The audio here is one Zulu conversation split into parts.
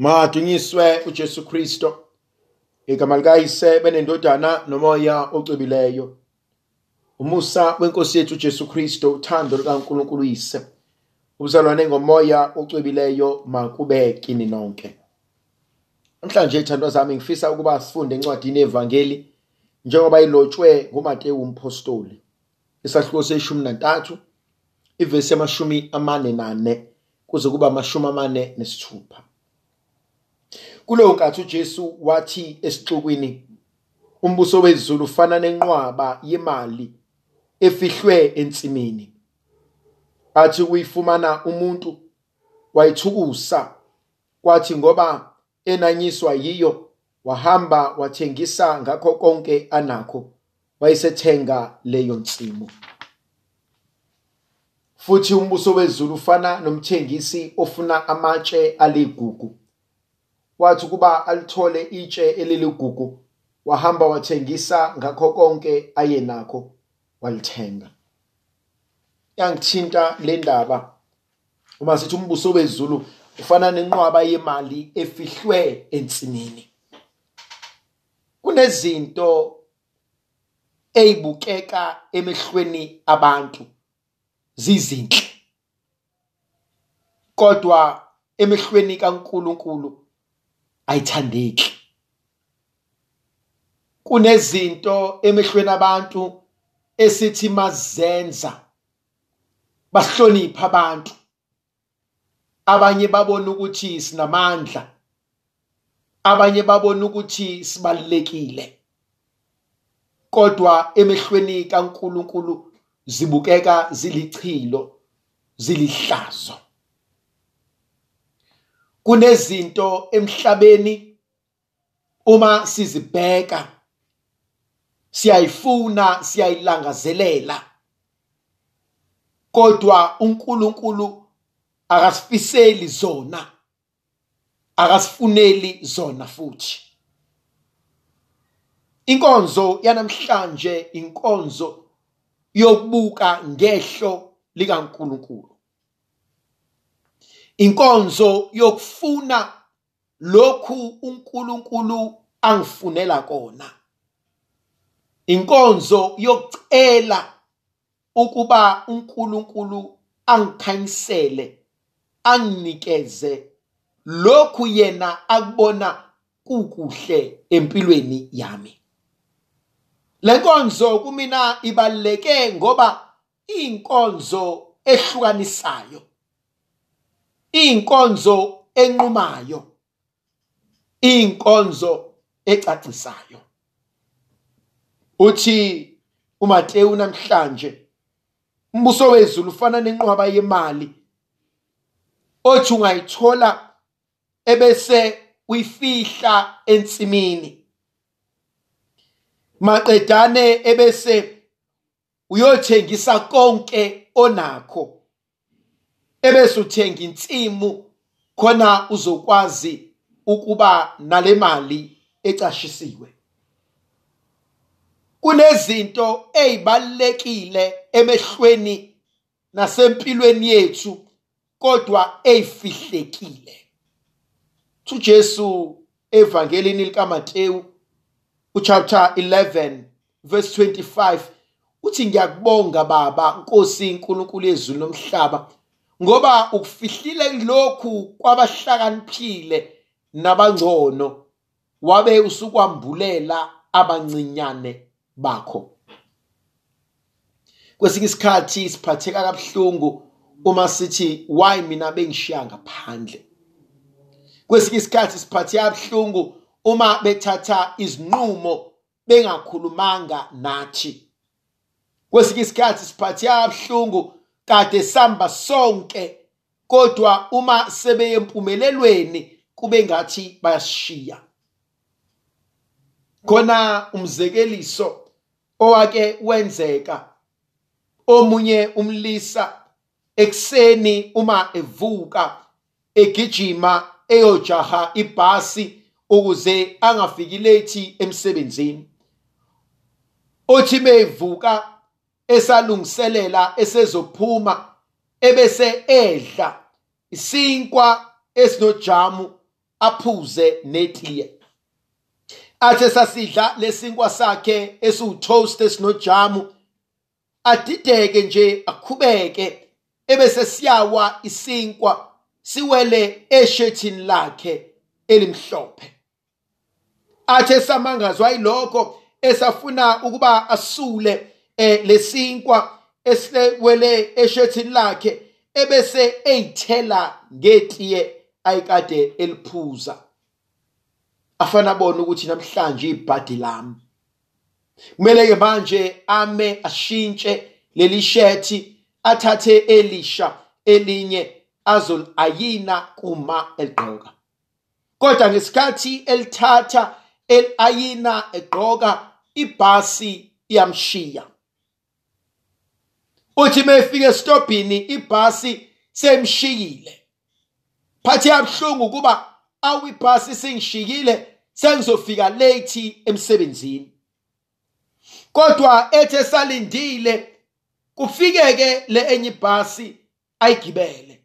Madunyiswe uJesu Kristo. Igama likayise benendodana nomoya ocwebileyo. Umusa wenkosi yethu uJesu Kristo, uthando lukaNkulunkulu uyise. Ubuzalwane ngomoya ocwebileyo makube kini nonke. Namhlanje ithandwa zami ngifisa ukuba sifunde encwadini yevangeli njengoba ilotshwe nguMateyu umpostoli. Isahluko seshumi nantathu ivesi yamashumi amane nane kuze kuba amashumi amane nesithupha. Kuleyo nkathi ujesu wathi esixukwini umbuso wezulu ufana nenqwaba yemali efihlwe ensimini. Athi kuyifumana umuntu wayithukusa kwathi ngoba enanyiswa yiyo wahamba wathengisa ngakho konke anakho wayesethenga leyo nsimu. Futhi umbuso wezulu ufana nomthengisi ofuna amatshe aligugu. Wathi ukuba alithole itshe eliligugu wahamba wathengisa ngakho konke ayenakho walithenga. Yangithinta le ndaba uma sithi umbuso wezulu ufana nenqwaba yemali efihlwe ensimini. Kunezinto eyibukeka emehlweni abantu zizinhle. Kodwa emehlweni kaNkuluNkulu ayithandeki. Kunezinto emehlweni abantu esithi mazenza basihlonipha abantu. Abanye babona ukuthi sinamandla abanye babona ukuthi sibalekile kodwa emehlweni kaNkuluNkulu zibukeka zilichilo zilihlazo. Kunezinto emhlabeni uma sizibheka siyayifuna siyayilangazelela. Kodwa uNkulunkulu akasifiseli zona akasifuneli zona futhi. Inkonzo yanamhlanje inkonzo yokubuka ngehlo likaNkulunkulu. Inkonzo yokufuna lokhu uNkulunkulu angifunela kona. Inkonzo yokucela ukuba uNkulunkulu angikhanyisele anginikeze lokhu yena akubona kukuhle empilweni yami. Le nkonzo kumina ibaluleke ngoba iyinkonzo ehlukanisayo. Iyinkonzo enqumayo iyinkonzo ecacisayo. Uthi uMateyu namhlanje umbuso wezulu ufana nenqwaba yemali othi ungayithola ebese uyifihla ensimini. Maqedane ebese uyothengisa konke onakho. Ebese uthenga insimu khona uzokwazi ukuba nale mali ecashisiwe. Kunezinto ezibalekile emehlweni nasempilweni yethu kodwa ezifihlekile. uJesu evangelini likaMateyu uchapter 11 verse 25 uthi ngiyakubonga baba Nkosi inkulunkulu yezulu nomhlaba ngoba ukufihlile lokhu kwabahlakaniphile nabangcono wabe usukwambulela abancinyane bakho. Kwesinye isikhathi siphatheka kabuhlungu uma sithi why mina bengishiya ngaphandle? Kwesinye isikhathi siphatheka kabuhlungu uma bethatha izinqumo bengakhulumanga nathi. Kwesinye isikhathi siphatheka kabuhlungu kade samba sonke kodwa uma sebeye empumelelweni kube ngathi bayashiya. Khona umzekeliso owake wenzeka. Omunye umlisa ekseni uma evuka egijima eyojaha ibhasi ukuze angafiki late emsebenzini. Othi bevuka esalungiselela esezophuma ebese edla isinkwa esinojamu aphuze netiye. Athe sasidla lesinkwa sakhe esiwutoast esinojamu adideke nje akhubeke ebese siyawa isinkwa siwele eshethini lakhe elimhlophe. Athe samangazwa yilokho esafuna ukuba asule lesinkwa esiwele eshethini lakhe ebese eyithela ngetiye ayikade eliphuza. Afana bona ukuthi namhlanje ibhadi lami. Kumele ke manje ame ashintshe leli shethi athathe elisha elinye azol ayina kuma egqoka kodwa ngesikhathi elithatha elayina egqoka ibhasi iyamshiya. Uthi mefika estobhini ibhasi semshiyile phathi yabhlungu ukuba awu ibhasi singishikile sengizofika late emsebenzini. Kodwa ethe salindile kufikeke le enye ibhasi ayigibele.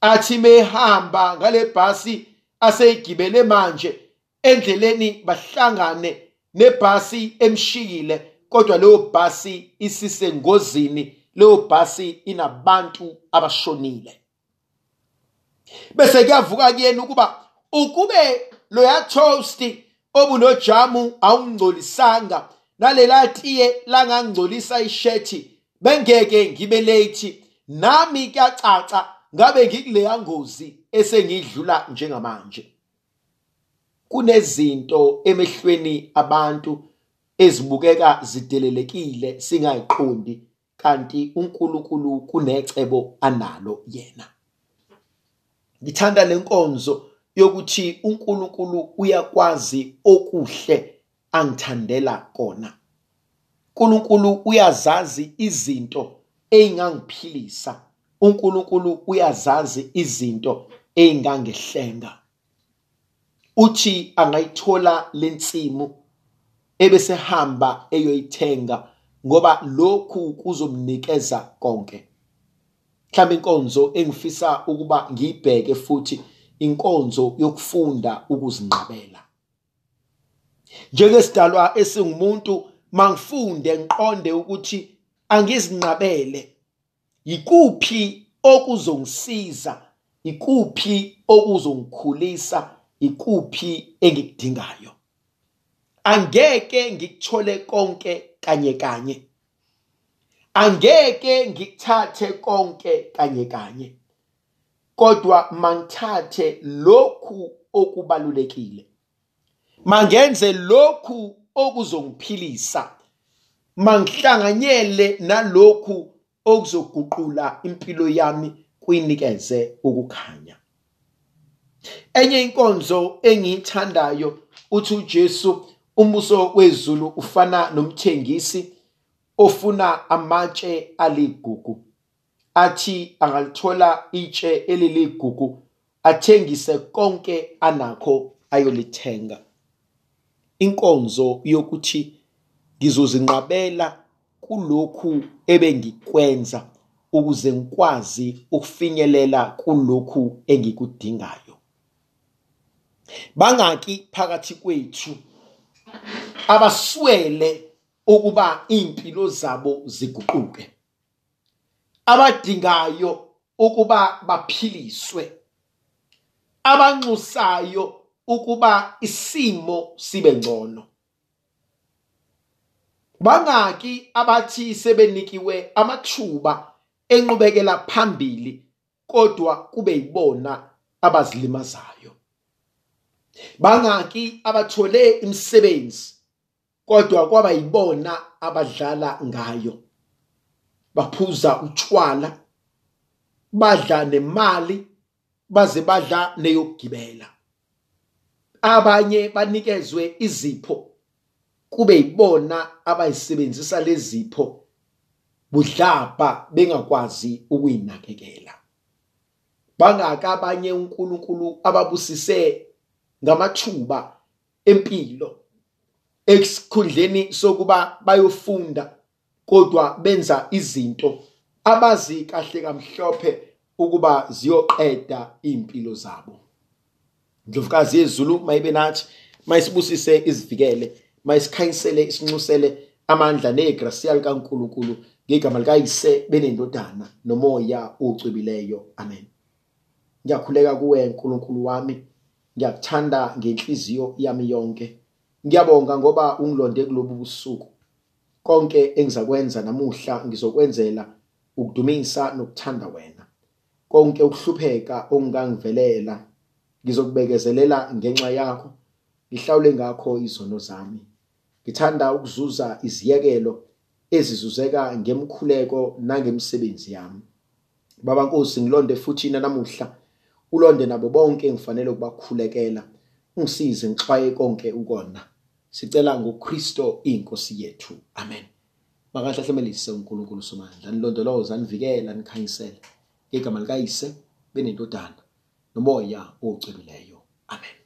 Athi mehamba ngale bhasi aseyigibele manje endleleni bahlangane nebhasi emshiyile kodwa leyo bhasi isisengozini leyo bhasi inabantu abashonile. Bese kuyavuka kuyena ukuba ukube loya toast obunojamu awungcolisanga nalela tiye langangcolisa ishethi bengeke ngibe late. Nami kuyacaca ngabe ngikuleya ngozi esengidlula njengamanje. Kunezinto emehlweni abantu ezibukeka zidelelekile singayiqondi kanti uNkulunkulu kunecebo analo yena. Ngithanda lenkonzo yokuthi uNkulunkulu uyakwazi okuhle angithandela kona. uNkulunkulu uyazazi izinto eingangiphilisa uNkulunkulu uyazazi izinto eingangehlenga uthi angayithola lensimu ebese hamba eyoyithenga ngoba lokhu kuzomnikeza konke. Mhlawumbe inkonzo engifisa ukuba ngiyibheke futhi inkonzo yokufunda ukuzinqabela. Njengesidalwa esingumuntu mangifunde ngiqonde ukuthi angizinqabele yikuphi okuzongisiza ikuphi okuzongikhulisa ikuphi engikudingayo? Angeke ngikuthole konke kanye kanye. Angeke ngikuthathe konke kanye kanye. Kodwa mangithathe lokhu okubalulekile. Mangenze lokhu okuzongiphilisa mangihlanganyele nalokhu okuzoguqula impilo yami kuyinikeze ukukhanya. Enye inkonzo engiyithandayo uthi uJesu umbuso wezulu ufana nomthengisi ofuna amatshe aligugu. Athi angalithola itshe eliligugu athengise konke anakho ayolithenga. Inkonzo yokuthi ngizozinqabela kulokhu ebengikwenza ukuze ngikwazi ukufinyelela kulokhu engikudingayo. Bangaki phakathi kwethu. Abaswele ukuba impilo zabo ziguquke. Abadingayo ukuba baphiliswe. Abanxusayo ukuba isimo sibe ngcono. Bangaki abathi sebenikiwe amathuba enqubekela phambili kodwa kube yibona abazilimazayo. Bangaki abathole imisebenzi kodwa kwaba yibona abadlala ngayo. Baphuza utshwala badla nemali baze badla neyokugibela. Abanye banikezwe izipho kube yibona abayisebenzisa lezipho budlapha bengakwazi ukuyinakekela. Bangaka abanye uNkulunkulu ababusise ngamathuba empilo esikhundleni sokuba bayofunda kodwa benza izinto abazi kahle kamhlophe ukuba ziyoqeda impilo zabo. Ndlovukazi yezulu mayibe nathi mayisibusise izivikele mayisikhanyisele isinxusele amandla negrasiya likaNkulunkulu ngegama likayise benendodana nomoya ocwebileyo. Amen. Ngiyakhuleka kuwe nkulunkulu wami. Ngiyakuthanda ngenhliziyo yami yonke. Ngiyabonga ngoba ungilonde kulobu busuku. Konke engizakwenza namuhla ngizokwenzela ukudumisa nokuthanda wena. Konke ukuhlupheka ongangivelela ngizokubekezelela ngenxa yakho. Ngihlawule ngakho izono zami. Ngithanda ukuzuza iziyekelo ezizuzeka ngemkhuleko nangemsebenzi yami. Baba nkosi ngilonde futhi namuhla ulonde nabo bonke engifanele ukubakhulekela ungisize ngixwaye konke ukona. Sicela ngoKristo inkosi yethu. Amen. Makahlahlemelise uNkulunkulu somandla nilondoloza nivikela nikhanyisele ngegama likayise benendodana nomoya ocebileyo amen.